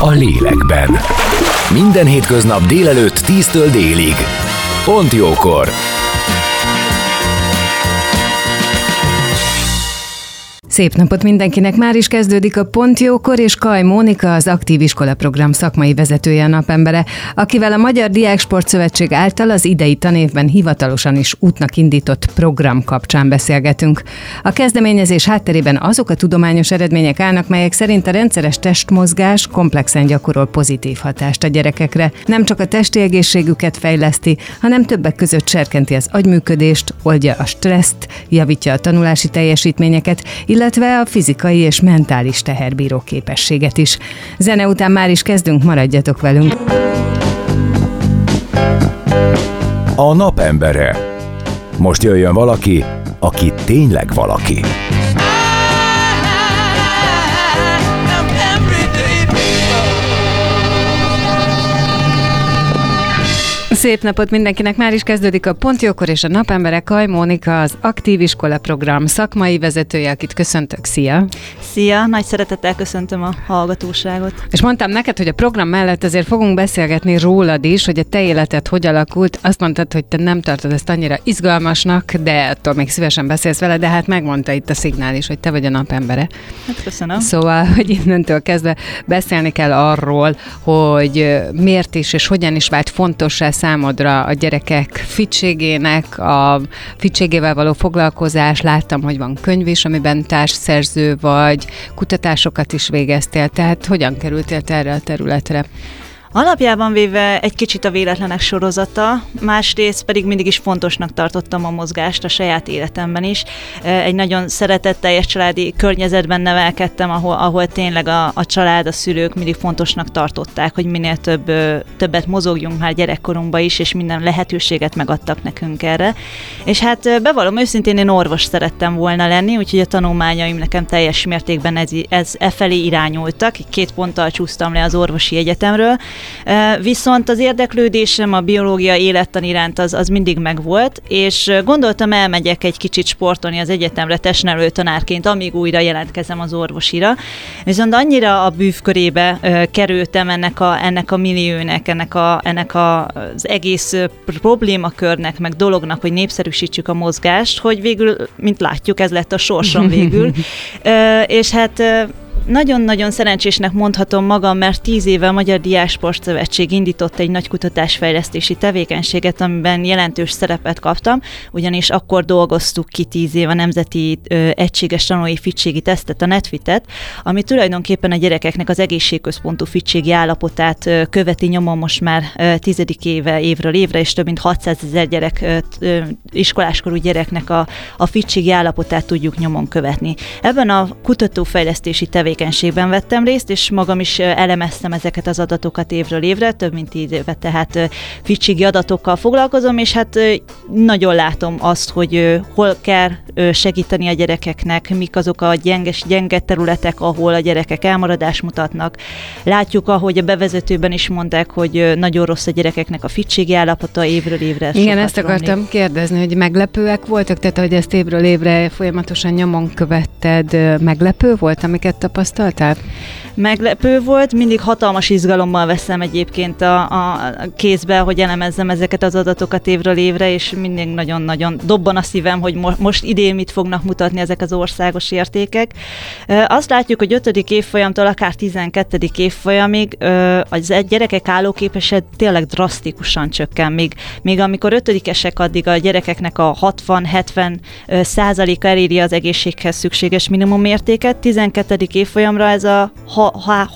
a lélekben. Minden hétköznap délelőtt 10-től délig. Pont jókor! Szép napot mindenkinek! Már is kezdődik a Pont Jókor, és Kaj Mónika, az Aktív Iskola Program szakmai vezetője a napembere, akivel a Magyar Diák Szövetség által az idei tanévben hivatalosan is útnak indított program kapcsán beszélgetünk. A kezdeményezés hátterében azok a tudományos eredmények állnak, melyek szerint a rendszeres testmozgás komplexen gyakorol pozitív hatást a gyerekekre. Nem csak a testi egészségüket fejleszti, hanem többek között serkenti az agyműködést, oldja a stresszt, javítja a tanulási teljesítményeket, illetve illetve a fizikai és mentális teherbíró képességet is. Zene után már is kezdünk, maradjatok velünk! A napembere. Most jöjjön valaki, aki tényleg valaki. Szép napot mindenkinek! Már is kezdődik a Pontjókor és a Napemberek. Kaj Mónika, az Aktív Iskola Program szakmai vezetője, akit köszöntök. Szia! Szia! Nagy szeretettel köszöntöm a hallgatóságot. És mondtam neked, hogy a program mellett azért fogunk beszélgetni rólad is, hogy a te életed hogy alakult. Azt mondtad, hogy te nem tartod ezt annyira izgalmasnak, de attól még szívesen beszélsz vele, de hát megmondta itt a szignál is, hogy te vagy a napembere. Hát köszönöm. Szóval, hogy innentől kezdve beszélni kell arról, hogy miért is és hogyan is vált fontossá számodra a gyerekek fitségének, a fitségével való foglalkozás? Láttam, hogy van könyv is, amiben társszerző vagy, kutatásokat is végeztél, tehát hogyan kerültél erre a területre? Alapjában véve egy kicsit a véletlenek sorozata, másrészt pedig mindig is fontosnak tartottam a mozgást a saját életemben is. Egy nagyon szeretetteljes családi környezetben nevelkedtem, ahol, ahol tényleg a, a család, a szülők mindig fontosnak tartották, hogy minél több, többet mozogjunk már gyerekkorunkban is, és minden lehetőséget megadtak nekünk erre. És hát bevallom őszintén, én orvos szerettem volna lenni, úgyhogy a tanulmányaim nekem teljes mértékben ez, ez e felé irányultak. Két ponttal csúsztam le az orvosi egyetemről, Viszont az érdeklődésem a biológia élettan iránt az, az mindig megvolt, és gondoltam elmegyek egy kicsit sportolni az egyetemre testnevelő tanárként, amíg újra jelentkezem az orvosira. Viszont annyira a bűvkörébe kerültem ennek a, ennek a milliónek, ennek, a, ennek a, az egész problémakörnek, meg dolognak, hogy népszerűsítsük a mozgást, hogy végül, mint látjuk, ez lett a sorsom végül. és hát nagyon-nagyon szerencsésnek mondhatom magam, mert tíz éve a Magyar Diásport Szövetség indított egy nagy kutatásfejlesztési tevékenységet, amiben jelentős szerepet kaptam, ugyanis akkor dolgoztuk ki tíz év a Nemzeti ö, Egységes Tanulói Fitségi Tesztet, a NETFIT-et, ami tulajdonképpen a gyerekeknek az egészségközpontú fitségi állapotát ö, követi nyomon most már ö, tizedik éve, évről évre, és több mint 600 ezer gyerek, ö, ö, iskoláskorú gyereknek a, a fitségi állapotát tudjuk nyomon követni. Ebben a kutatófejlesztési tevékenységben tevékenységben vettem részt, és magam is elemeztem ezeket az adatokat évről évre, több mint tíz éve, tehát ficsigi adatokkal foglalkozom, és hát nagyon látom azt, hogy hol kell segíteni a gyerekeknek, mik azok a gyenges, gyenge területek, ahol a gyerekek elmaradást mutatnak. Látjuk, ahogy a bevezetőben is mondták, hogy nagyon rossz a gyerekeknek a fitségi állapota évről évre. Igen, ezt akartam romlik. kérdezni, hogy meglepőek voltak, tehát hogy ezt évről évre folyamatosan nyomon követted, meglepő volt, amiket tapasztaltál? Meglepő volt. Mindig hatalmas izgalommal veszem egyébként a, a kézbe, hogy elemezzem ezeket az adatokat évről évre, és mindig nagyon-nagyon dobban a szívem, hogy mo- most idén mit fognak mutatni ezek az országos értékek. Azt látjuk, hogy 5. évfolyamtól akár 12. évfolyamig az egy gyerekek állóképesed tényleg drasztikusan csökken. Még, még amikor ötödikesek addig a gyerekeknek a 60-70 százaléka eléri az egészséghez szükséges minimum értéket, 12. évfolyamra ez a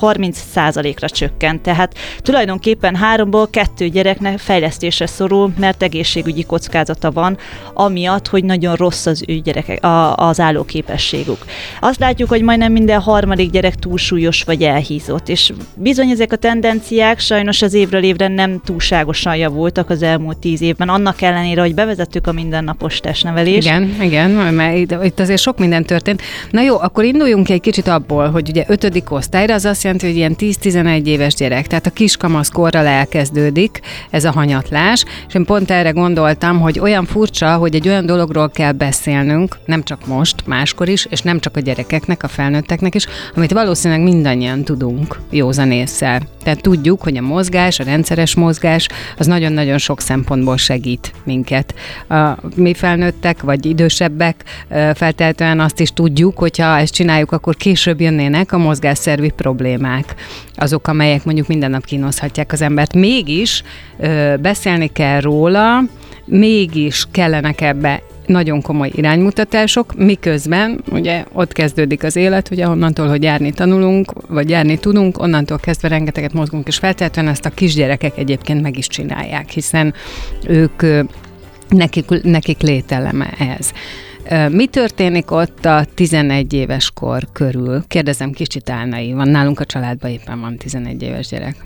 30%-ra csökkent. Tehát tulajdonképpen háromból kettő gyereknek fejlesztésre szorul, mert egészségügyi kockázata van, amiatt, hogy nagyon rossz az ő gyerekek, a, az állóképességük. Azt látjuk, hogy majdnem minden harmadik gyerek túlsúlyos vagy elhízott, és bizony ezek a tendenciák sajnos az évről évre nem túlságosan javultak az elmúlt tíz évben, annak ellenére, hogy bevezettük a mindennapos testnevelést. Igen, igen, mert itt, azért sok minden történt. Na jó, akkor induljunk egy kicsit abból, hogy ugye ötödik osztályra, az azt jelenti, hogy ilyen 10-11 éves gyerek, tehát a kiskamasz korral elkezdődik ez a hanyatlás, és én pont erre gondoltam, hogy olyan furcsa, hogy egy olyan dologról kell beszélnünk, nem csak most, máskor is, és nem csak a gyerekeknek, a felnőtteknek is, amit valószínűleg mindannyian tudunk józan észre. Tehát tudjuk, hogy a mozgás, a rendszeres mozgás, az nagyon-nagyon sok szempontból segít minket. A, mi felnőttek, vagy idősebbek feltétlenül azt is tudjuk, hogyha ezt csináljuk, akkor később jönnének a mozgásszervi problémák, azok, amelyek mondjuk minden nap kínoszhatják az embert. Mégis beszélni kell róla, mégis kellenek ebbe nagyon komoly iránymutatások, miközben ugye ott kezdődik az élet, ugye onnantól, hogy járni tanulunk, vagy járni tudunk, onnantól kezdve rengeteget mozgunk, és feltétlenül ezt a kisgyerekek egyébként meg is csinálják, hiszen ők nekik, nekik lételeme ez. Mi történik ott a 11 éves kor körül? Kérdezem kicsit álnai, van nálunk a családban éppen van 11 éves gyerek.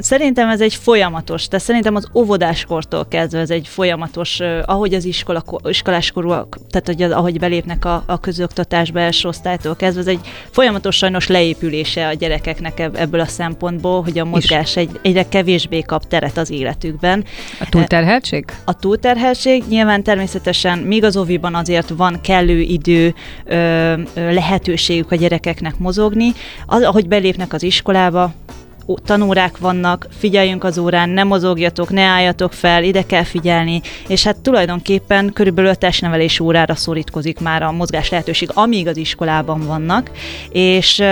Szerintem ez egy folyamatos, de szerintem az óvodáskortól kezdve ez egy folyamatos, ahogy az iskola, iskoláskorúak, tehát hogy az, ahogy belépnek a, a közoktatásba első osztálytól kezdve, ez egy folyamatos sajnos leépülése a gyerekeknek ebből a szempontból, hogy a mozgás egy, egyre kevésbé kap teret az életükben. A túlterheltség? A túlterheltség nyilván természetesen még az oviban azért van kellő idő, lehetőségük a gyerekeknek mozogni. Az, ahogy belépnek az iskolába, tanórák vannak, figyeljünk az órán, ne mozogjatok, ne álljatok fel, ide kell figyelni, és hát tulajdonképpen körülbelül a testnevelés órára szorítkozik már a mozgás lehetőség, amíg az iskolában vannak, és,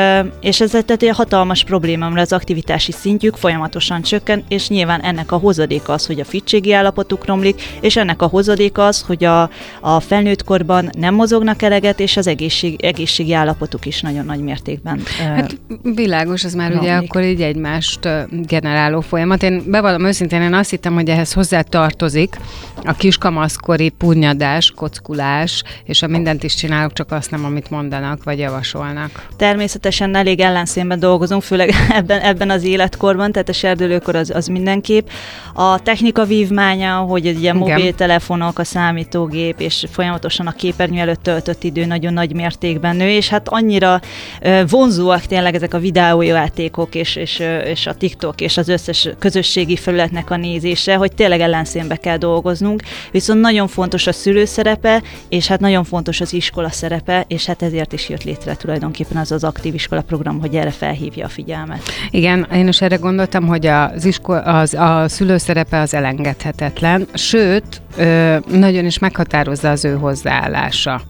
és ez tehát egy hatalmas probléma, mert az aktivitási szintjük folyamatosan csökken, és nyilván ennek a hozadéka az, hogy a fittségi állapotuk romlik, és ennek a hozadéka az, hogy a, a felnőtt korban nem mozognak eleget, és az egészség, egészségi állapotuk is nagyon nagy mértékben. Hát világos, az már romlik. ugye akkor így egy egymást generáló folyamat. Én bevallom őszintén, én azt hittem, hogy ehhez hozzá tartozik a kiskamaszkori purnyadás, kockulás, és a mindent is csinálok, csak azt nem, amit mondanak, vagy javasolnak. Természetesen elég ellenszénben dolgozunk, főleg ebben, ebben az életkorban, tehát a serdülőkor az, az mindenképp. A technika vívmánya, hogy egy ilyen mobiltelefonok, a számítógép, és folyamatosan a képernyő előtt töltött idő nagyon nagy mértékben nő, és hát annyira vonzóak tényleg ezek a videójátékok, és, és és a TikTok és az összes közösségi felületnek a nézése, hogy tényleg ellenszénbe kell dolgoznunk, viszont nagyon fontos a szülő szerepe, és hát nagyon fontos az iskola szerepe, és hát ezért is jött létre tulajdonképpen az az aktív iskola program, hogy erre felhívja a figyelmet. Igen, én is erre gondoltam, hogy az iskola, az, a szülő szerepe az elengedhetetlen, sőt, nagyon is meghatározza az ő hozzáállása.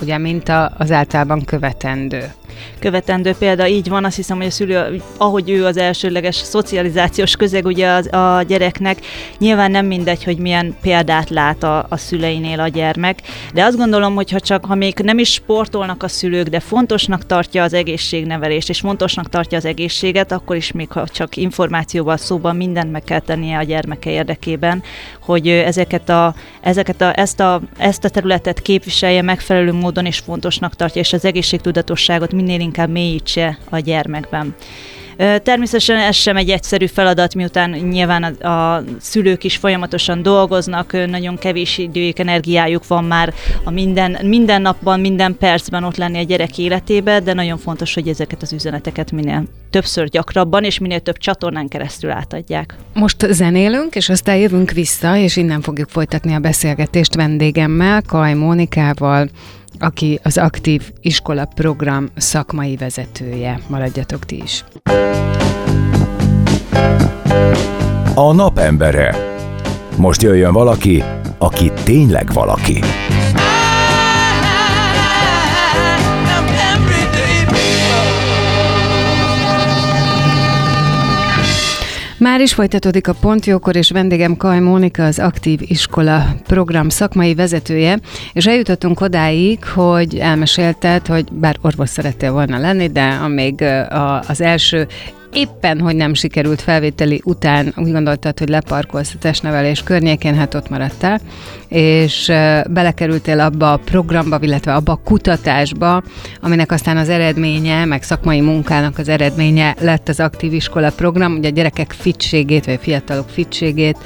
Ugye, mint a, az általában követendő követendő példa, így van, azt hiszem, hogy a szülő, ahogy ő az elsőleges szocializációs közeg ugye a, a gyereknek, nyilván nem mindegy, hogy milyen példát lát a, a szüleinél a gyermek, de azt gondolom, hogy ha csak, ha még nem is sportolnak a szülők, de fontosnak tartja az egészségnevelést, és fontosnak tartja az egészséget, akkor is még ha csak információval szóban mindent meg kell tennie a gyermeke érdekében, hogy ezeket a, ezeket a, ezt, a, ezt a területet képviselje megfelelő módon, és fontosnak tartja, és az egészségtudatosságot minél inkább mélyítse a gyermekben. Természetesen ez sem egy egyszerű feladat, miután nyilván a, a szülők is folyamatosan dolgoznak, nagyon kevés időjük, energiájuk van már a minden, minden napban, minden percben ott lenni a gyerek életébe, de nagyon fontos, hogy ezeket az üzeneteket minél többször gyakrabban és minél több csatornán keresztül átadják. Most zenélünk, és aztán jövünk vissza, és innen fogjuk folytatni a beszélgetést vendégemmel, Kaj Mónikával, aki az aktív iskola program szakmai vezetője. Maradjatok ti is. A napembere. Most jöjjön valaki, aki tényleg valaki. Már is folytatódik a Pontjókor, és vendégem Kaj Mónika, az Aktív Iskola program szakmai vezetője, és eljutottunk odáig, hogy elmesélted, hogy bár orvos szerettél volna lenni, de amíg az első éppen, hogy nem sikerült felvételi után úgy gondoltad, hogy leparkolsz a testnevelés környékén, hát ott maradtál, és belekerültél abba a programba, illetve abba a kutatásba, aminek aztán az eredménye, meg szakmai munkának az eredménye lett az aktív iskola program, ugye a gyerekek fitségét, vagy a fiatalok fitségét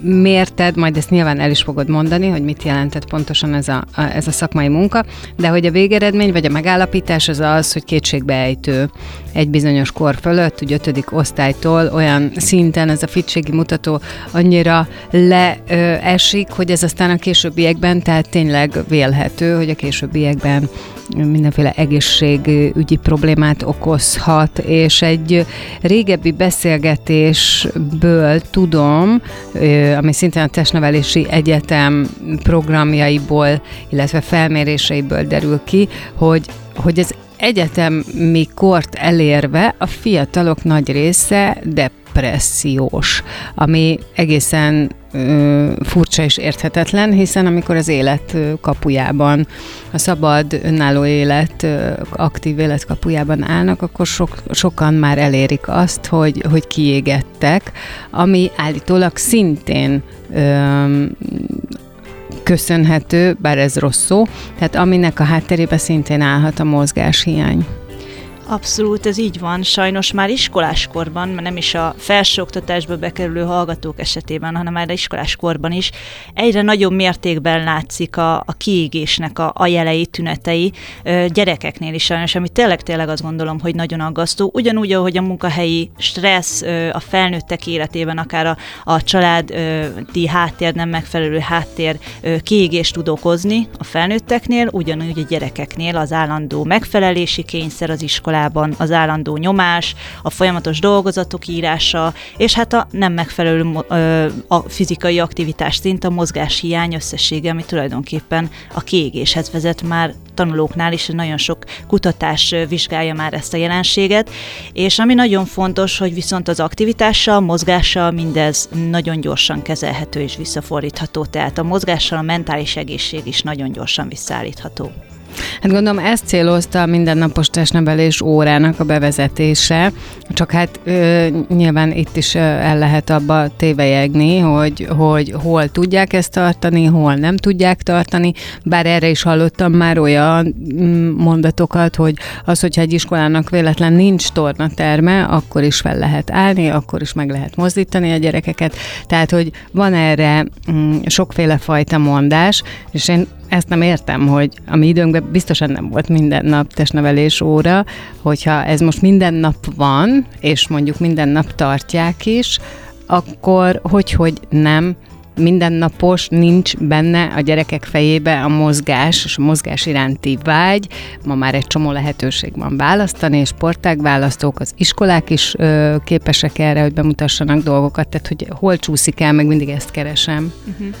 mérted, majd ezt nyilván el is fogod mondani, hogy mit jelentett pontosan ez a, ez a szakmai munka, de hogy a végeredmény, vagy a megállapítás az az, hogy kétségbeejtő egy bizonyos kor fölött, ugye ötödik osztálytól olyan szinten ez a fitségi mutató annyira leesik, hogy ez aztán a későbbiekben, tehát tényleg vélhető, hogy a későbbiekben mindenféle egészségügyi problémát okozhat, és egy régebbi beszélgetésből tudom, ami szintén a testnevelési egyetem programjaiból, illetve felméréseiből derül ki, hogy hogy ez egyetemi kort elérve a fiatalok nagy része depressziós, ami egészen furcsa és érthetetlen, hiszen amikor az élet kapujában, a szabad, önálló élet, aktív élet kapujában állnak, akkor sok, sokan már elérik azt, hogy, hogy kiégettek, ami állítólag szintén ö, köszönhető, bár ez rossz szó, tehát aminek a hátterébe szintén állhat a mozgáshiány. Abszolút, ez így van. Sajnos már iskoláskorban, mert nem is a felsőoktatásba bekerülő hallgatók esetében, hanem már iskoláskorban is egyre nagyobb mértékben látszik a, a kiégésnek a, a jelei, tünetei gyerekeknél is sajnos, ami tényleg-tényleg azt gondolom, hogy nagyon aggasztó. Ugyanúgy, ahogy a munkahelyi stressz a felnőttek életében, akár a, a családi háttér, nem megfelelő háttér kiégést tud okozni a felnőtteknél, ugyanúgy a gyerekeknél az állandó megfelelési kényszer az iskolában, iskolában az állandó nyomás, a folyamatos dolgozatok írása, és hát a nem megfelelő a fizikai aktivitás szint, a mozgás hiány összessége, ami tulajdonképpen a kiégéshez vezet. Már tanulóknál is nagyon sok kutatás vizsgálja már ezt a jelenséget, és ami nagyon fontos, hogy viszont az aktivitással, mozgással mindez nagyon gyorsan kezelhető és visszafordítható, tehát a mozgással a mentális egészség is nagyon gyorsan visszaállítható. Hát gondolom ezt célozta a mindennapos testnevelés órának a bevezetése, csak hát ö, nyilván itt is el lehet abba tévejegni, hogy, hogy hol tudják ezt tartani, hol nem tudják tartani, bár erre is hallottam már olyan mm, mondatokat, hogy az, hogyha egy iskolának véletlen nincs tornaterme, akkor is fel lehet állni, akkor is meg lehet mozdítani a gyerekeket, tehát, hogy van erre mm, sokféle fajta mondás, és én ezt nem értem, hogy a mi időnkben biztosan nem volt minden nap testnevelés óra, hogyha ez most minden nap van, és mondjuk minden nap tartják is, akkor hogy, hogy nem mindennapos, nincs benne a gyerekek fejébe a mozgás és a mozgás iránti vágy. Ma már egy csomó lehetőség van választani, és sportágválasztók, az iskolák is ö, képesek erre, hogy bemutassanak dolgokat, tehát hogy hol csúszik el, meg mindig ezt keresem. Uh-huh.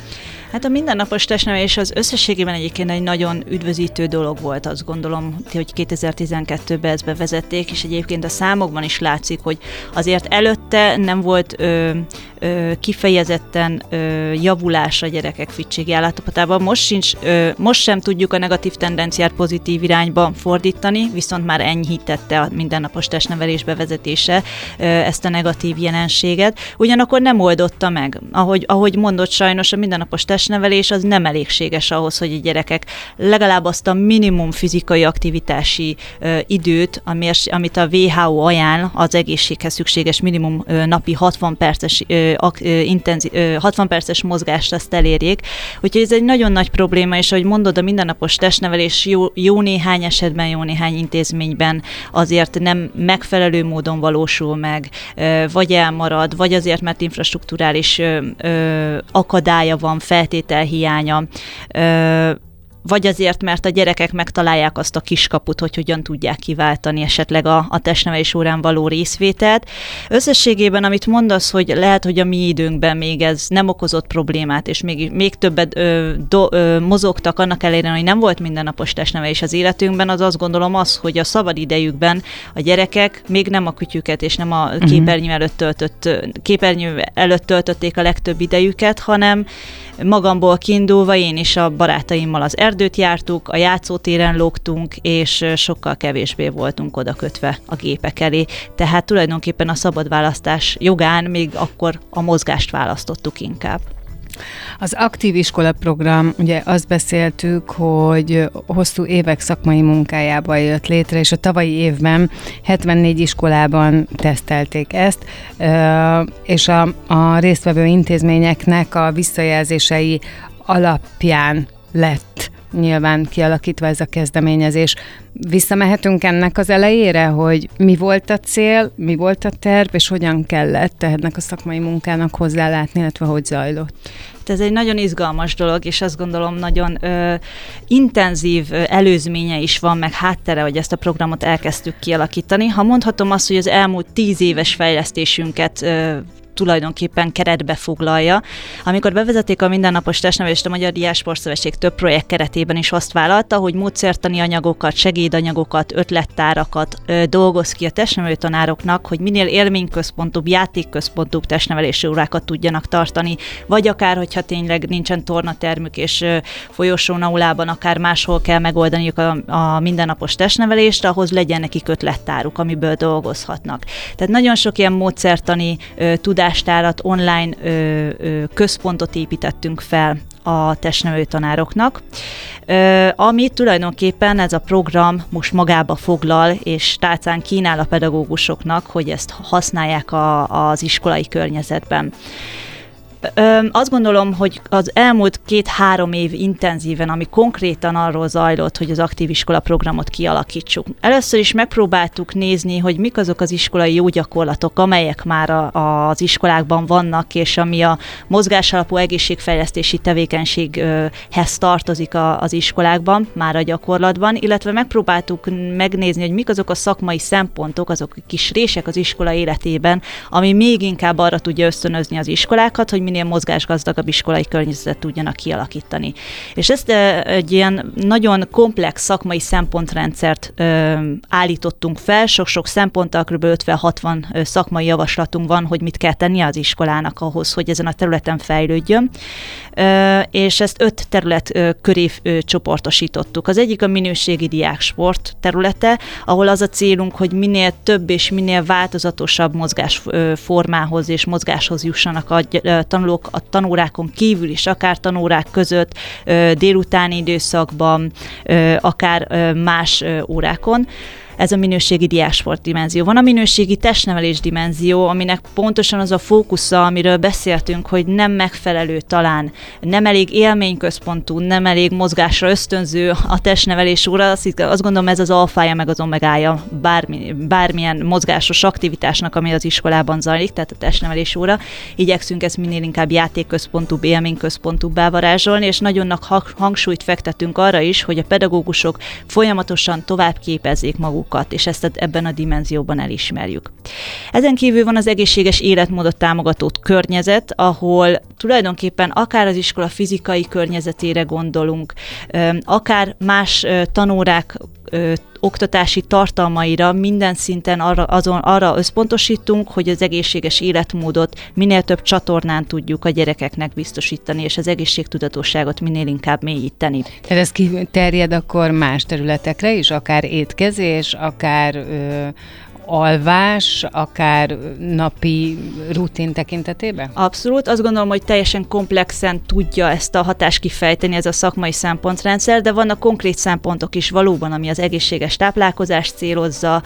Hát a mindennapos testnevelés az összességében egyébként egy nagyon üdvözítő dolog volt, azt gondolom, hogy 2012-ben ezt bevezették, és egyébként a számokban is látszik, hogy azért előtte nem volt ö, ö, kifejezetten ö, javulás a gyerekek fittségi állapotában. Most, sincs, ö, most sem tudjuk a negatív tendenciát pozitív irányba fordítani, viszont már enyhítette a mindennapos testnevelés bevezetése ö, ezt a negatív jelenséget. Ugyanakkor nem oldotta meg. Ahogy, ahogy mondott, sajnos a mindennapos testnevelés az nem elégséges ahhoz, hogy a gyerekek legalább azt a minimum fizikai aktivitási ö, időt, amit a WHO ajánl az egészséghez szükséges minimum ö, napi 60 perces ö, intenzi, 60 perces mozgást azt elérjék. Úgyhogy ez egy nagyon nagy probléma, és ahogy mondod, a mindennapos testnevelés jó, jó néhány esetben, jó néhány intézményben azért nem megfelelő módon valósul meg, vagy elmarad, vagy azért, mert infrastruktúrális akadálya van, feltételhiánya vagy azért, mert a gyerekek megtalálják azt a kiskaput, hogy hogyan tudják kiváltani esetleg a, a testnevelés órán való részvételt. Összességében, amit mondasz, hogy lehet, hogy a mi időnkben még ez nem okozott problémát, és még, még többet ö, do, ö, mozogtak annak ellenére, hogy nem volt mindennapos testnevelés az életünkben, az azt gondolom az, hogy a szabad idejükben a gyerekek még nem a kütyüket és nem a mhm. képernyő előtt, töltött, képernyő előtt töltötték a legtöbb idejüket, hanem magamból kiindulva én is a barátaimmal az erdőt jártuk, a játszótéren lógtunk, és sokkal kevésbé voltunk oda kötve a gépek elé. Tehát tulajdonképpen a szabad választás jogán még akkor a mozgást választottuk inkább. Az aktív iskola program, ugye azt beszéltük, hogy hosszú évek szakmai munkájával jött létre, és a tavalyi évben 74 iskolában tesztelték ezt, és a, a résztvevő intézményeknek a visszajelzései alapján lett nyilván kialakítva ez a kezdeményezés. Visszamehetünk ennek az elejére, hogy mi volt a cél, mi volt a terv, és hogyan kellett ennek a szakmai munkának hozzálátni, illetve hogy zajlott? Ez egy nagyon izgalmas dolog, és azt gondolom nagyon ö, intenzív előzménye is van, meg háttere, hogy ezt a programot elkezdtük kialakítani. Ha mondhatom azt, hogy az elmúlt tíz éves fejlesztésünket ö, tulajdonképpen keretbe foglalja. Amikor bevezették a mindennapos testnevelést, a Magyar Diásportszövetség több projekt keretében is azt vállalta, hogy módszertani anyagokat, segédanyagokat, ötlettárakat ö, dolgoz ki a testnevelő tanároknak, hogy minél élményközpontúbb, játékközpontúbb testnevelési órákat tudjanak tartani, vagy akár, hogyha tényleg nincsen tornatermük és ö, folyosón aulában, akár máshol kell megoldaniuk a, a mindennapos testnevelést, ahhoz legyen nekik ötlettáruk, amiből dolgozhatnak. Tehát nagyon sok ilyen módszertani ö, tudás tudástárat, online ö, ö, központot építettünk fel a testnevelő tanároknak, ö, ami tulajdonképpen ez a program most magába foglal, és tálcán kínál a pedagógusoknak, hogy ezt használják a, az iskolai környezetben. Ö, azt gondolom, hogy az elmúlt két-három év intenzíven, ami konkrétan arról zajlott, hogy az aktív iskola programot kialakítsuk. Először is megpróbáltuk nézni, hogy mik azok az iskolai jó gyakorlatok, amelyek már a, az iskolákban vannak, és ami a mozgásalapú egészségfejlesztési tevékenységhez tartozik a, az iskolákban, már a gyakorlatban, illetve megpróbáltuk megnézni, hogy mik azok a szakmai szempontok, azok a kis rések az iskola életében, ami még inkább arra tudja ösztönözni az iskolákat, hogy minél mozgásgazdagabb iskolai környezetet tudjanak kialakítani. És ezt egy ilyen nagyon komplex szakmai szempontrendszert állítottunk fel, sok-sok szemponttal, kb. 50-60 szakmai javaslatunk van, hogy mit kell tennie az iskolának ahhoz, hogy ezen a területen fejlődjön. És ezt öt terület köré csoportosítottuk. Az egyik a minőségi diáksport területe, ahol az a célunk, hogy minél több és minél változatosabb mozgásformához és mozgáshoz jussanak a tanulók, tanulók a tanórákon kívül is, akár tanórák között, délutáni időszakban, akár más órákon ez a minőségi diásport dimenzió. Van a minőségi testnevelés dimenzió, aminek pontosan az a fókusza, amiről beszéltünk, hogy nem megfelelő talán, nem elég élményközpontú, nem elég mozgásra ösztönző a testnevelés óra. Azt, azt gondolom ez az alfája meg az omegája bármi, bármilyen mozgásos aktivitásnak, ami az iskolában zajlik, tehát a testnevelés óra. Igyekszünk ezt minél inkább játékközpontúbb, élményközpontúbbá varázsolni, és nagyon nagy hangsúlyt fektetünk arra is, hogy a pedagógusok folyamatosan tovább képezzék magukat magukat, és ezt ebben a dimenzióban elismerjük. Ezen kívül van az egészséges életmódot támogató környezet, ahol tulajdonképpen akár az iskola fizikai környezetére gondolunk, akár más tanórák oktatási tartalmaira minden szinten arra, azon, arra összpontosítunk, hogy az egészséges életmódot minél több csatornán tudjuk a gyerekeknek biztosítani, és az egészségtudatosságot minél inkább mélyíteni. Tehát ez kiterjed akkor más területekre is, akár étkezés, akár ö, alvás, akár napi rutin tekintetében? Abszolút. Azt gondolom, hogy teljesen komplexen tudja ezt a hatást kifejteni ez a szakmai szempontrendszer, de vannak konkrét szempontok is valóban, ami az egészséges táplálkozást célozza,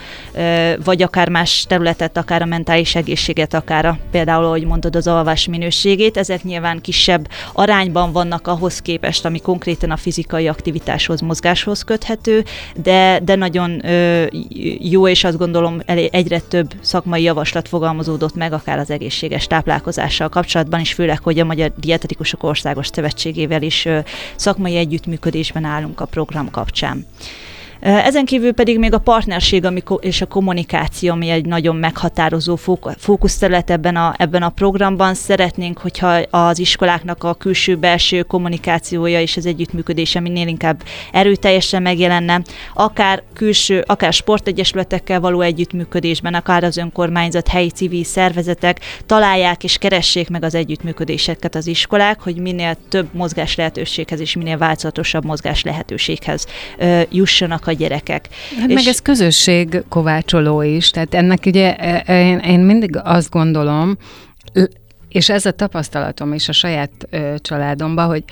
vagy akár más területet, akár a mentális egészséget, akár a, például, ahogy mondod, az alvás minőségét. Ezek nyilván kisebb arányban vannak ahhoz képest, ami konkrétan a fizikai aktivitáshoz, mozgáshoz köthető, de, de nagyon jó, és azt gondolom egyre több szakmai javaslat fogalmazódott meg, akár az egészséges táplálkozással kapcsolatban is, főleg, hogy a Magyar Dietetikusok Országos Szövetségével is szakmai együttműködésben állunk a program kapcsán. Ezen kívül pedig még a partnerség és a kommunikáció, ami egy nagyon meghatározó fókuszterület ebben a, ebben a programban. Szeretnénk, hogyha az iskoláknak a külső-belső kommunikációja és az együttműködése minél inkább erőteljesen megjelenne, akár külső, akár sportegyesületekkel való együttműködésben, akár az önkormányzat, helyi civil szervezetek találják és keressék meg az együttműködéseket az iskolák, hogy minél több mozgás lehetőséghez és minél változatosabb mozgás lehetőséghez jussanak a gyerekek. Hát és meg ez közösség kovácsoló is, tehát ennek ugye e, e, én, én mindig azt gondolom, és ez a tapasztalatom is a saját ö, családomban, hogy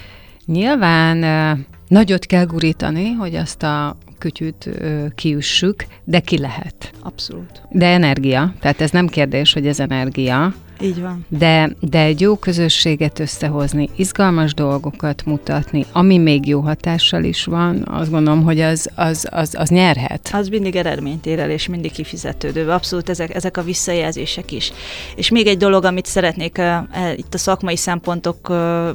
nyilván ö, nagyot kell gurítani, hogy azt a kütyűt ö, kiüssük, de ki lehet. Abszolút. De energia, tehát ez nem kérdés, hogy ez energia. Így van. De, de egy jó közösséget összehozni, izgalmas dolgokat mutatni, ami még jó hatással is van, azt gondolom, hogy az, az, az, az nyerhet. Az mindig eredményt ér el, és mindig kifizetődő. Abszolút ezek, ezek a visszajelzések is. És még egy dolog, amit szeretnék uh, itt a szakmai szempontok uh,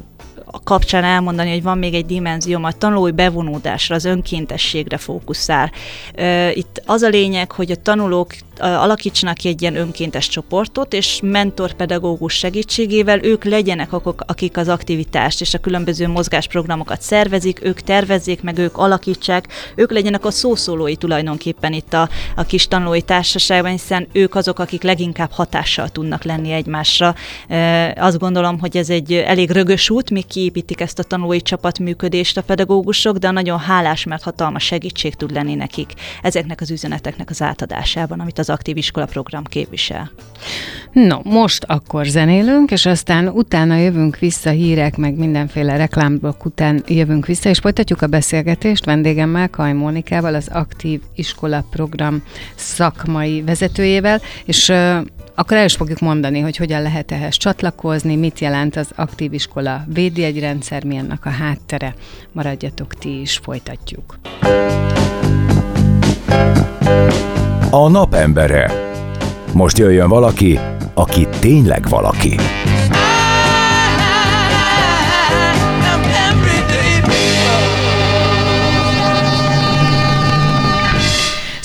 kapcsán elmondani, hogy van még egy dimenzióm, a tanulói bevonódásra, az önkéntességre fókuszál. Itt az a lényeg, hogy a tanulók alakítsanak egy ilyen önkéntes csoportot, és mentorpedagógus segítségével ők legyenek akik, akik az aktivitást és a különböző mozgásprogramokat szervezik, ők tervezzék meg, ők alakítsák, ők legyenek a szószólói tulajdonképpen itt a, a kis tanulói társaságban, hiszen ők azok, akik leginkább hatással tudnak lenni egymásra. Azt gondolom, hogy ez egy elég rögös út, míg kiépítik ezt a tanulói csapatműködést a pedagógusok, de nagyon hálás, mert hatalmas segítség tud lenni nekik ezeknek az üzeneteknek az átadásában, amit az aktív iskola program képvisel. No, most akkor zenélünk, és aztán utána jövünk vissza hírek, meg mindenféle reklámblokk után jövünk vissza, és folytatjuk a beszélgetést vendégemmel, Kaj Mónikával, az aktív iskola program szakmai vezetőjével, és akkor el is fogjuk mondani, hogy hogyan lehet ehhez csatlakozni, mit jelent az aktív iskola védjegyrendszer, mi annak a háttere. Maradjatok ti is, folytatjuk. A napembere. Most jöjjön valaki, aki tényleg valaki.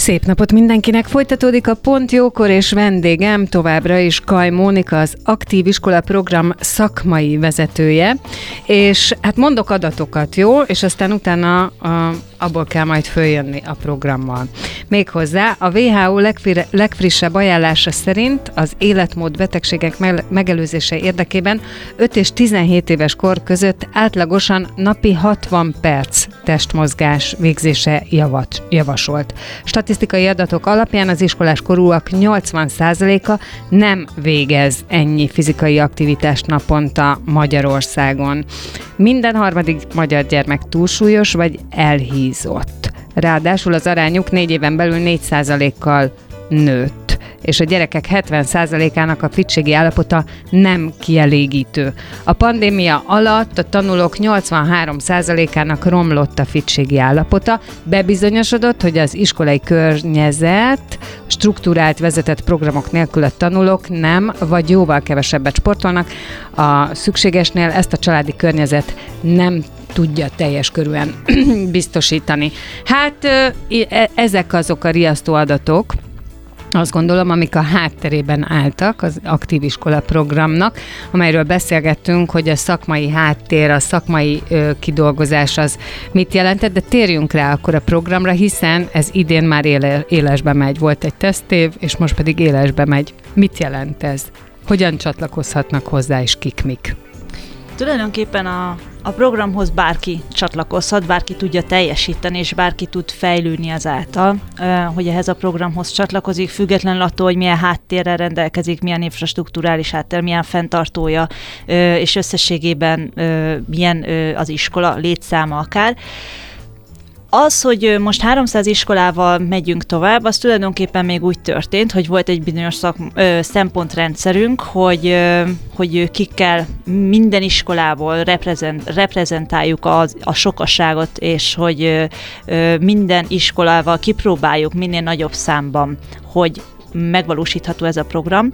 Szép napot mindenkinek! Folytatódik a Pont Jókor és vendégem továbbra is Kaj Mónika, az Aktív Iskola Program szakmai vezetője, és hát mondok adatokat, jó? És aztán utána a, abból kell majd följönni a programmal. Méghozzá a WHO legfrissebb ajánlása szerint az életmód betegségek megelőzése érdekében 5 és 17 éves kor között átlagosan napi 60 perc testmozgás végzése javat, javasolt. Statisztikai adatok alapján az iskolás korúak 80%-a nem végez ennyi fizikai aktivitást naponta Magyarországon. Minden harmadik magyar gyermek túlsúlyos vagy elhízott. Ráadásul az arányuk négy éven belül 4%-kal nőtt és a gyerekek 70%-ának a fitségi állapota nem kielégítő. A pandémia alatt a tanulók 83%-ának romlott a fitségi állapota, bebizonyosodott, hogy az iskolai környezet struktúrált vezetett programok nélkül a tanulók nem vagy jóval kevesebbet sportolnak. A szükségesnél ezt a családi környezet nem tudja teljes körűen biztosítani. Hát e, ezek azok a riasztó adatok, azt gondolom, amik a hátterében álltak az aktív iskola programnak, amelyről beszélgettünk, hogy a szakmai háttér, a szakmai ö, kidolgozás az mit jelentett, de térjünk rá akkor a programra, hiszen ez idén már éle, élesbe megy. Volt egy tesztév, és most pedig élesbe megy. Mit jelent ez? Hogyan csatlakozhatnak hozzá, és kik mik? Tulajdonképpen a, a programhoz bárki csatlakozhat, bárki tudja teljesíteni, és bárki tud fejlődni azáltal, hogy ehhez a programhoz csatlakozik, függetlenül attól, hogy milyen háttérrel rendelkezik, milyen infrastruktúrális háttér, milyen fenntartója, és összességében milyen az iskola létszáma akár. Az, hogy most 300 iskolával megyünk tovább, az tulajdonképpen még úgy történt, hogy volt egy bizonyos szak, ö, szempontrendszerünk, hogy, ö, hogy kikkel minden iskolából reprezent, reprezentáljuk az, a sokasságot, és hogy ö, minden iskolával kipróbáljuk minél nagyobb számban, hogy megvalósítható ez a program.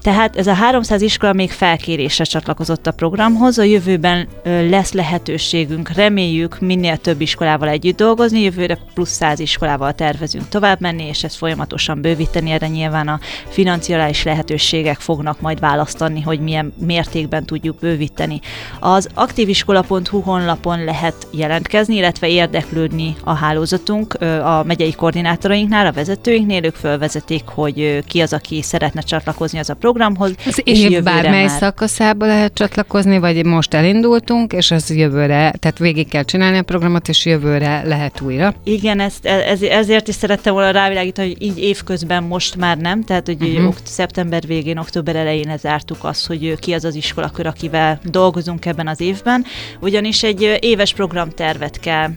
Tehát ez a 300 iskola még felkérésre csatlakozott a programhoz, a jövőben lesz lehetőségünk, reméljük minél több iskolával együtt dolgozni, jövőre plusz 100 iskolával tervezünk tovább menni, és ezt folyamatosan bővíteni, erre nyilván a financiális lehetőségek fognak majd választani, hogy milyen mértékben tudjuk bővíteni. Az aktíviskola.hu honlapon lehet jelentkezni, illetve érdeklődni a hálózatunk a megyei koordinátorainknál, a vezetőinknél, ők fölvezetik, hogy ki az, aki szeretne csatlakozni az a programhoz. Az és év bármely már... szakaszába lehet csatlakozni, vagy most elindultunk, és az jövőre, tehát végig kell csinálni a programot, és jövőre lehet újra. Igen, ezt, ez, ezért is szerettem volna rávilágítani, hogy így évközben most már nem, tehát hogy uh-huh. szeptember végén, október elején zártuk azt, hogy ki az az iskolakör, akivel dolgozunk ebben az évben, ugyanis egy éves programtervet kell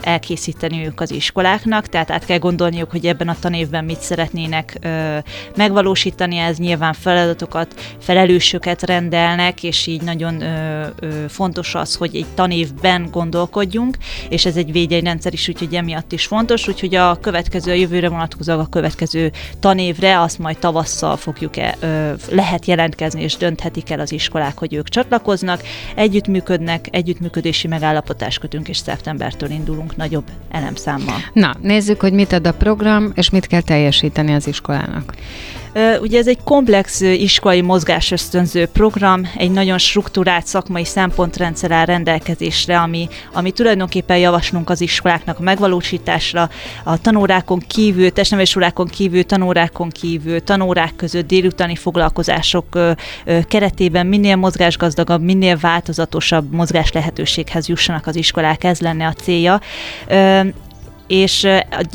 elkészíteniük az iskoláknak, tehát át kell gondolniuk, hogy ebben a tanévben mit szeretnének megvalósítani, ez nyilván feladatokat, felelősöket rendelnek, és így nagyon fontos az, hogy egy tanévben gondolkodjunk, és ez egy védjegyrendszer is, úgyhogy emiatt is fontos, úgyhogy a következő, a jövőre vonatkozóan a következő tanévre azt majd tavasszal fogjuk -e, lehet jelentkezni, és dönthetik el az iskolák, hogy ők csatlakoznak, együttműködnek, együttműködési megállapotást kötünk, és szeptembertől indulunk nagyobb elemszámmal. Na, nézzük, hogy mit ad a program, és mit kell teljesíteni az iskolának. Ugye ez egy komplex iskolai ösztönző program, egy nagyon struktúrált szakmai szempontrendszer áll rendelkezésre, ami, ami tulajdonképpen javaslunk az iskoláknak a megvalósításra, a tanórákon kívül, testnevelésurákon kívül, tanórákon kívül, tanórák között délutáni foglalkozások keretében minél mozgásgazdagabb, minél változatosabb mozgás lehetőséghez jussanak az iskolák, ez lenne a célja és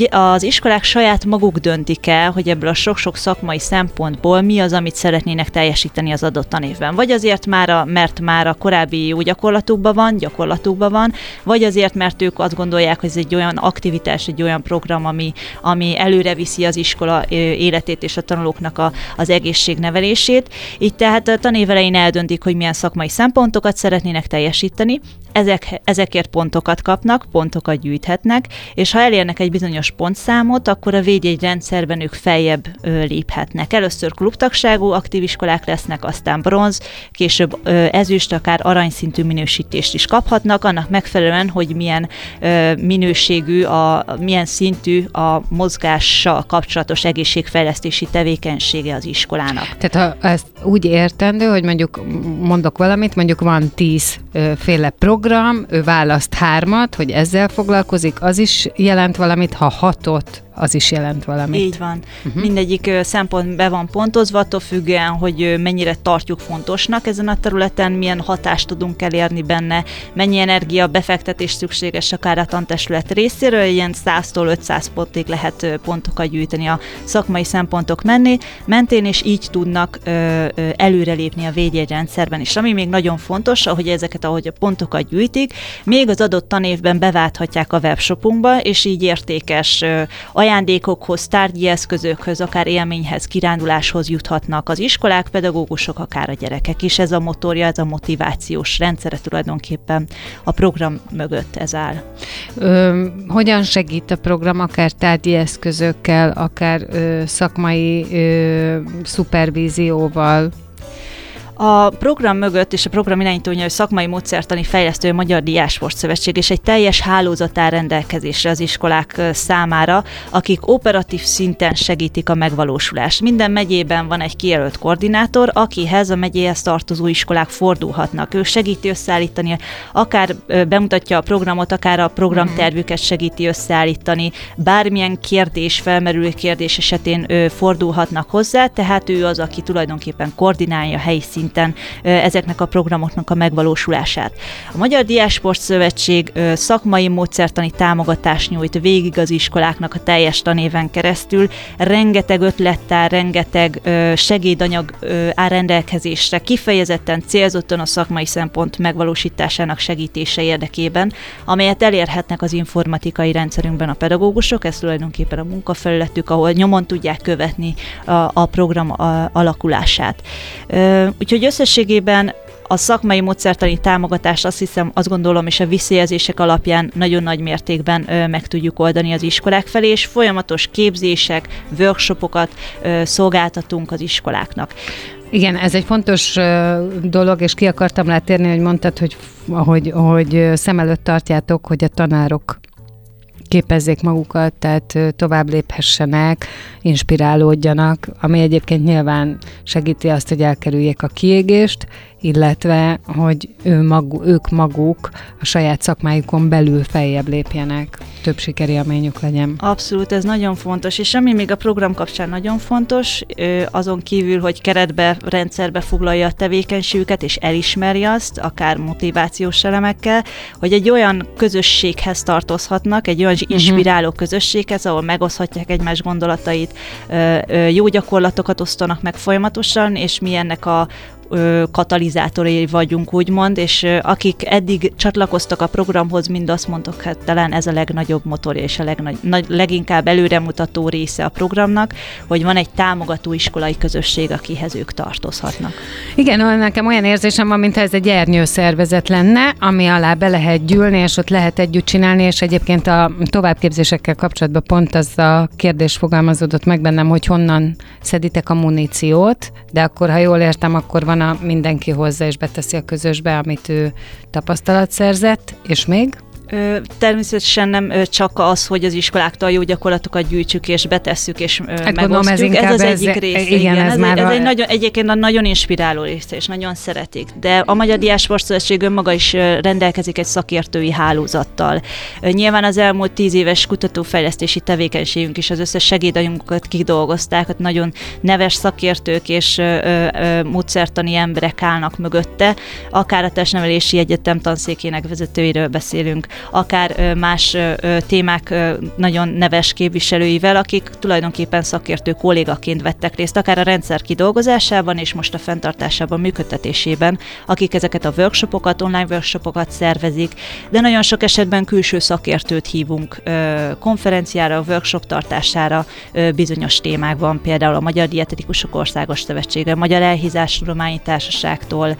az iskolák saját maguk döntik el, hogy ebből a sok-sok szakmai szempontból mi az, amit szeretnének teljesíteni az adott tanévben. Vagy azért már, a, mert már a korábbi jó gyakorlatukban van, gyakorlatukban van, vagy azért, mert ők azt gondolják, hogy ez egy olyan aktivitás, egy olyan program, ami, ami előre viszi az iskola életét és a tanulóknak a, az egészségnevelését. Így tehát a tanévelején eldöntik, hogy milyen szakmai szempontokat szeretnének teljesíteni, ezek, ezekért pontokat kapnak, pontokat gyűjthetnek, és ha elérnek egy bizonyos pontszámot, akkor a védjegy rendszerben ők feljebb ö, léphetnek. Először klubtagságú aktív iskolák lesznek, aztán bronz, később ö, ezüst, akár aranyszintű minősítést is kaphatnak, annak megfelelően, hogy milyen ö, minőségű, a, milyen szintű a mozgással kapcsolatos egészségfejlesztési tevékenysége az iskolának. Tehát ha ezt úgy értendő, hogy mondjuk mondok valamit, mondjuk van tíz féle program, ő választ hármat, hogy ezzel foglalkozik, az is jelent valamit, ha hatot az is jelent valamit. Így van. Uh-huh. Mindegyik szempont be van pontozva, attól függően, hogy mennyire tartjuk fontosnak ezen a területen, milyen hatást tudunk elérni benne, mennyi energia befektetés szükséges akár a tantestület részéről, ilyen 100-tól 500 pontig lehet pontokat gyűjteni a szakmai szempontok menni, mentén, és így tudnak ö, ö, előrelépni a védjegyrendszerben is. Ami még nagyon fontos, ahogy ezeket, ahogy a pontokat gyűjtik, még az adott tanévben beválthatják a webshopunkba, és így értékes ö, ajándékokhoz, tárgyi eszközökhöz, akár élményhez, kiránduláshoz juthatnak az iskolák, pedagógusok, akár a gyerekek is. Ez a motorja, ez a motivációs rendszere tulajdonképpen a program mögött ez áll. Ö, hogyan segít a program, akár tárgyi eszközökkel, akár ö, szakmai ö, szupervízióval? A program mögött és a program irányítója a szakmai módszertani fejlesztő Magyar Diásport Szövetség és egy teljes hálózat áll rendelkezésre az iskolák számára, akik operatív szinten segítik a megvalósulást. Minden megyében van egy kijelölt koordinátor, akihez a megyéhez tartozó iskolák fordulhatnak. Ő segíti összeállítani, akár bemutatja a programot, akár a programtervüket segíti összeállítani, bármilyen kérdés, felmerülő kérdés esetén fordulhatnak hozzá, tehát ő az, aki tulajdonképpen koordinálja helyi szinten szinten ezeknek a programoknak a megvalósulását. A Magyar Diásport Szövetség szakmai módszertani támogatást nyújt végig az iskoláknak a teljes tanéven keresztül, rengeteg ötlettel, rengeteg segédanyag áll rendelkezésre, kifejezetten célzottan a szakmai szempont megvalósításának segítése érdekében, amelyet elérhetnek az informatikai rendszerünkben a pedagógusok, ez tulajdonképpen a munkafelületük, ahol nyomon tudják követni a, a program alakulását. Úgyhogy összességében a szakmai módszertani támogatást azt hiszem, azt gondolom, és a visszajelzések alapján nagyon nagy mértékben ö, meg tudjuk oldani az iskolák felé, és folyamatos képzések, workshopokat ö, szolgáltatunk az iskoláknak. Igen, ez egy fontos dolog, és ki akartam rá térni, hogy mondtad, hogy, hogy, hogy szem előtt tartjátok, hogy a tanárok képezzék magukat, tehát tovább léphessenek, inspirálódjanak, ami egyébként nyilván segíti azt, hogy elkerüljék a kiégést, illetve hogy ő magu, ők maguk a saját szakmájukon belül feljebb lépjenek, több sikerélményük legyen. Abszolút, ez nagyon fontos, és ami még a program kapcsán nagyon fontos, azon kívül, hogy keretbe, rendszerbe foglalja a tevékenységüket, és elismeri azt, akár motivációs elemekkel, hogy egy olyan közösséghez tartozhatnak, egy olyan uh-huh. inspiráló közösséghez, ahol megoszthatják egymás gondolatait, jó gyakorlatokat osztanak meg folyamatosan, és mi ennek a katalizátorai vagyunk, úgymond, és akik eddig csatlakoztak a programhoz, mind azt mondok, hát talán ez a legnagyobb motor és a legnagy, nagy, leginkább előremutató része a programnak, hogy van egy támogató iskolai közösség, akihez ők tartozhatnak. Igen, nekem olyan érzésem van, mintha ez egy ernyőszervezet lenne, ami alá be lehet gyűlni, és ott lehet együtt csinálni, és egyébként a továbbképzésekkel kapcsolatban pont az a kérdés fogalmazódott meg bennem, hogy honnan szeditek a muníciót, de akkor, ha jól értem, akkor van utána mindenki hozza és beteszi a közösbe, amit ő tapasztalat szerzett, és még? Természetesen nem csak az, hogy az iskoláktól jó gyakorlatokat gyűjtsük és betesszük és hát megosztjuk. Ez, ez az egyik része. Igen, igen, ez, ez, már ez a... egy nagyon, egyébként a nagyon inspiráló része, és nagyon szeretik. De a Magyar Diásport Szövetség önmaga is rendelkezik egy szakértői hálózattal. Nyilván az elmúlt tíz éves kutatófejlesztési tevékenységünk is az összes segédajukat kidolgozták, hogy nagyon neves szakértők és módszertani emberek állnak mögötte, akár a testnevelési egyetem tanszékének vezetőiről beszélünk, akár más témák nagyon neves képviselőivel, akik tulajdonképpen szakértő kollégaként vettek részt, akár a rendszer kidolgozásában és most a fenntartásában, működtetésében, akik ezeket a workshopokat, online workshopokat szervezik, de nagyon sok esetben külső szakértőt hívunk konferenciára, workshop tartására bizonyos témákban, például a Magyar Dietetikusok Országos Szövetsége, Magyar Elhízás Tudományi Társaságtól,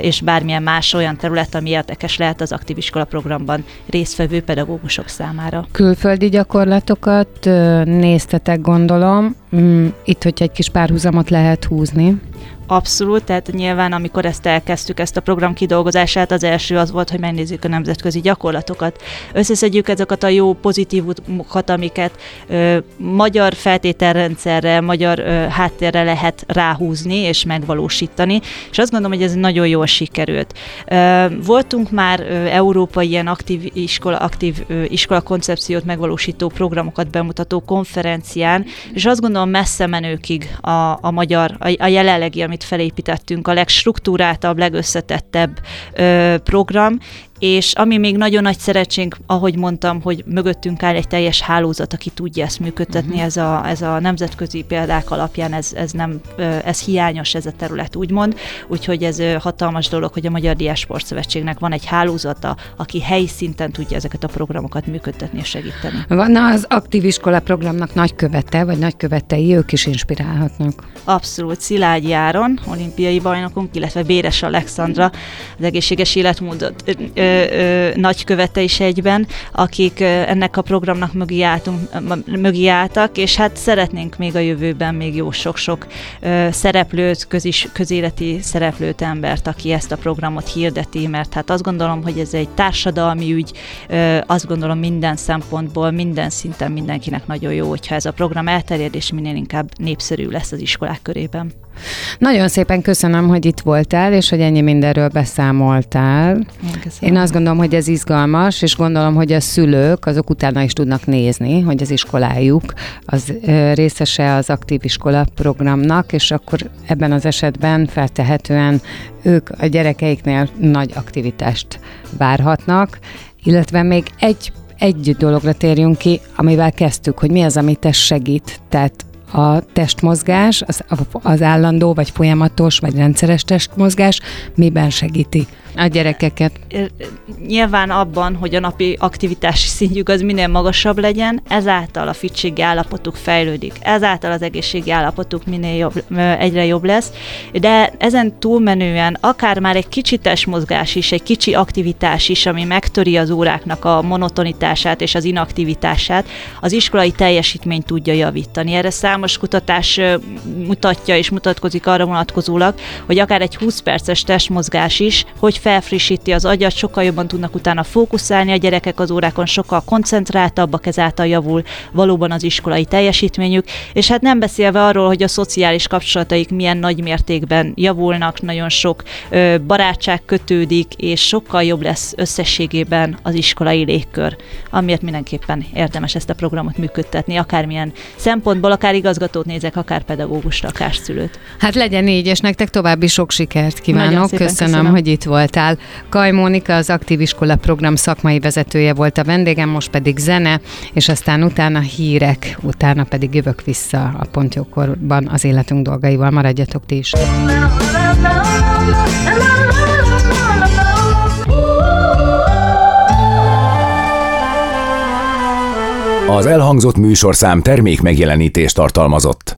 és bármilyen más olyan terület, ami érdekes lehet az aktív iskola programban résztvevő pedagógusok számára. Külföldi gyakorlatokat néztetek, gondolom. Mm, itt, hogyha egy kis párhuzamot lehet húzni. Abszolút, tehát nyilván amikor ezt elkezdtük, ezt a program kidolgozását, az első az volt, hogy megnézzük a nemzetközi gyakorlatokat. Összeszedjük ezeket a jó pozitívumokat, amiket ö, magyar feltételrendszerre, magyar ö, háttérre lehet ráhúzni és megvalósítani, és azt gondolom, hogy ez nagyon jól sikerült. Ö, voltunk már ö, európai ilyen aktív iskola, aktív ö, iskola koncepciót megvalósító programokat bemutató konferencián, és azt gondolom messze menőkig a, a magyar, a, a jelenlegi, amit amit felépítettünk, a legstruktúráltabb, legösszetettebb ö, program, és ami még nagyon nagy szerencsénk, ahogy mondtam, hogy mögöttünk áll egy teljes hálózat, aki tudja ezt működtetni, uh-huh. ez, a, ez a nemzetközi példák alapján ez, ez nem, ez hiányos ez a terület, úgymond, úgyhogy ez hatalmas dolog, hogy a Magyar Diásport Szövetségnek van egy hálózata, aki helyi szinten tudja ezeket a programokat működtetni és segíteni. Van az aktív iskola programnak nagykövete, vagy nagykövetei, ők is inspirálhatnak? Abszolút, Szilágyi Áron, olimpiai bajnokunk, illetve Béres Alexandra, az egészséges életmódot ö, ö, nagykövete is egyben, akik ennek a programnak mögé, álltunk, mögé álltak, és hát szeretnénk még a jövőben még jó sok-sok szereplőt, közis, közéleti szereplőt, embert, aki ezt a programot hirdeti, mert hát azt gondolom, hogy ez egy társadalmi ügy, ö, azt gondolom minden szempontból, minden szinten mindenkinek nagyon jó, hogyha ez a program elterjed, és minél inkább népszerű lesz az iskolák körében. Nagyon szépen köszönöm, hogy itt voltál, és hogy ennyi mindenről beszámoltál. Én azt gondolom, hogy ez izgalmas, és gondolom, hogy a szülők azok utána is tudnak nézni, hogy az iskolájuk az részese az aktív iskola programnak, és akkor ebben az esetben feltehetően ők a gyerekeiknél nagy aktivitást várhatnak, illetve még egy egy dologra térjünk ki, amivel kezdtük, hogy mi az, ami te segít. Tehát a testmozgás, az, az állandó, vagy folyamatos, vagy rendszeres testmozgás miben segíti a gyerekeket? Nyilván abban, hogy a napi aktivitási szintjük az minél magasabb legyen, ezáltal a fitségi állapotuk fejlődik, ezáltal az egészségi állapotuk minél jobb, egyre jobb lesz, de ezen túlmenően akár már egy kicsi testmozgás is, egy kicsi aktivitás is, ami megtöri az óráknak a monotonitását és az inaktivitását, az iskolai teljesítményt tudja javítani. Erre számos kutatás mutatja és mutatkozik arra vonatkozólag, hogy akár egy 20 perces testmozgás is, hogy felfrissíti az agyat, sokkal jobban tudnak utána fókuszálni a gyerekek az órákon, sokkal koncentráltabbak, ezáltal javul valóban az iskolai teljesítményük, és hát nem beszélve arról, hogy a szociális kapcsolataik milyen nagy mértékben javulnak, nagyon sok ö, barátság kötődik, és sokkal jobb lesz összességében az iskolai légkör, amiért mindenképpen érdemes ezt a programot működtetni, akármilyen szempontból, akár igazgatót nézek, akár pedagógust, akár szülőt. Hát legyen így, és nektek további sok sikert kívánok. Köszönöm, köszönöm, hogy itt voltál. Kaj Mónika, az Aktív Iskola program szakmai vezetője volt a vendégem, most pedig zene, és aztán utána hírek, utána pedig jövök vissza a pontjókorban az életünk dolgaival. Maradjatok ti is. Az elhangzott műsorszám termék megjelenítést tartalmazott.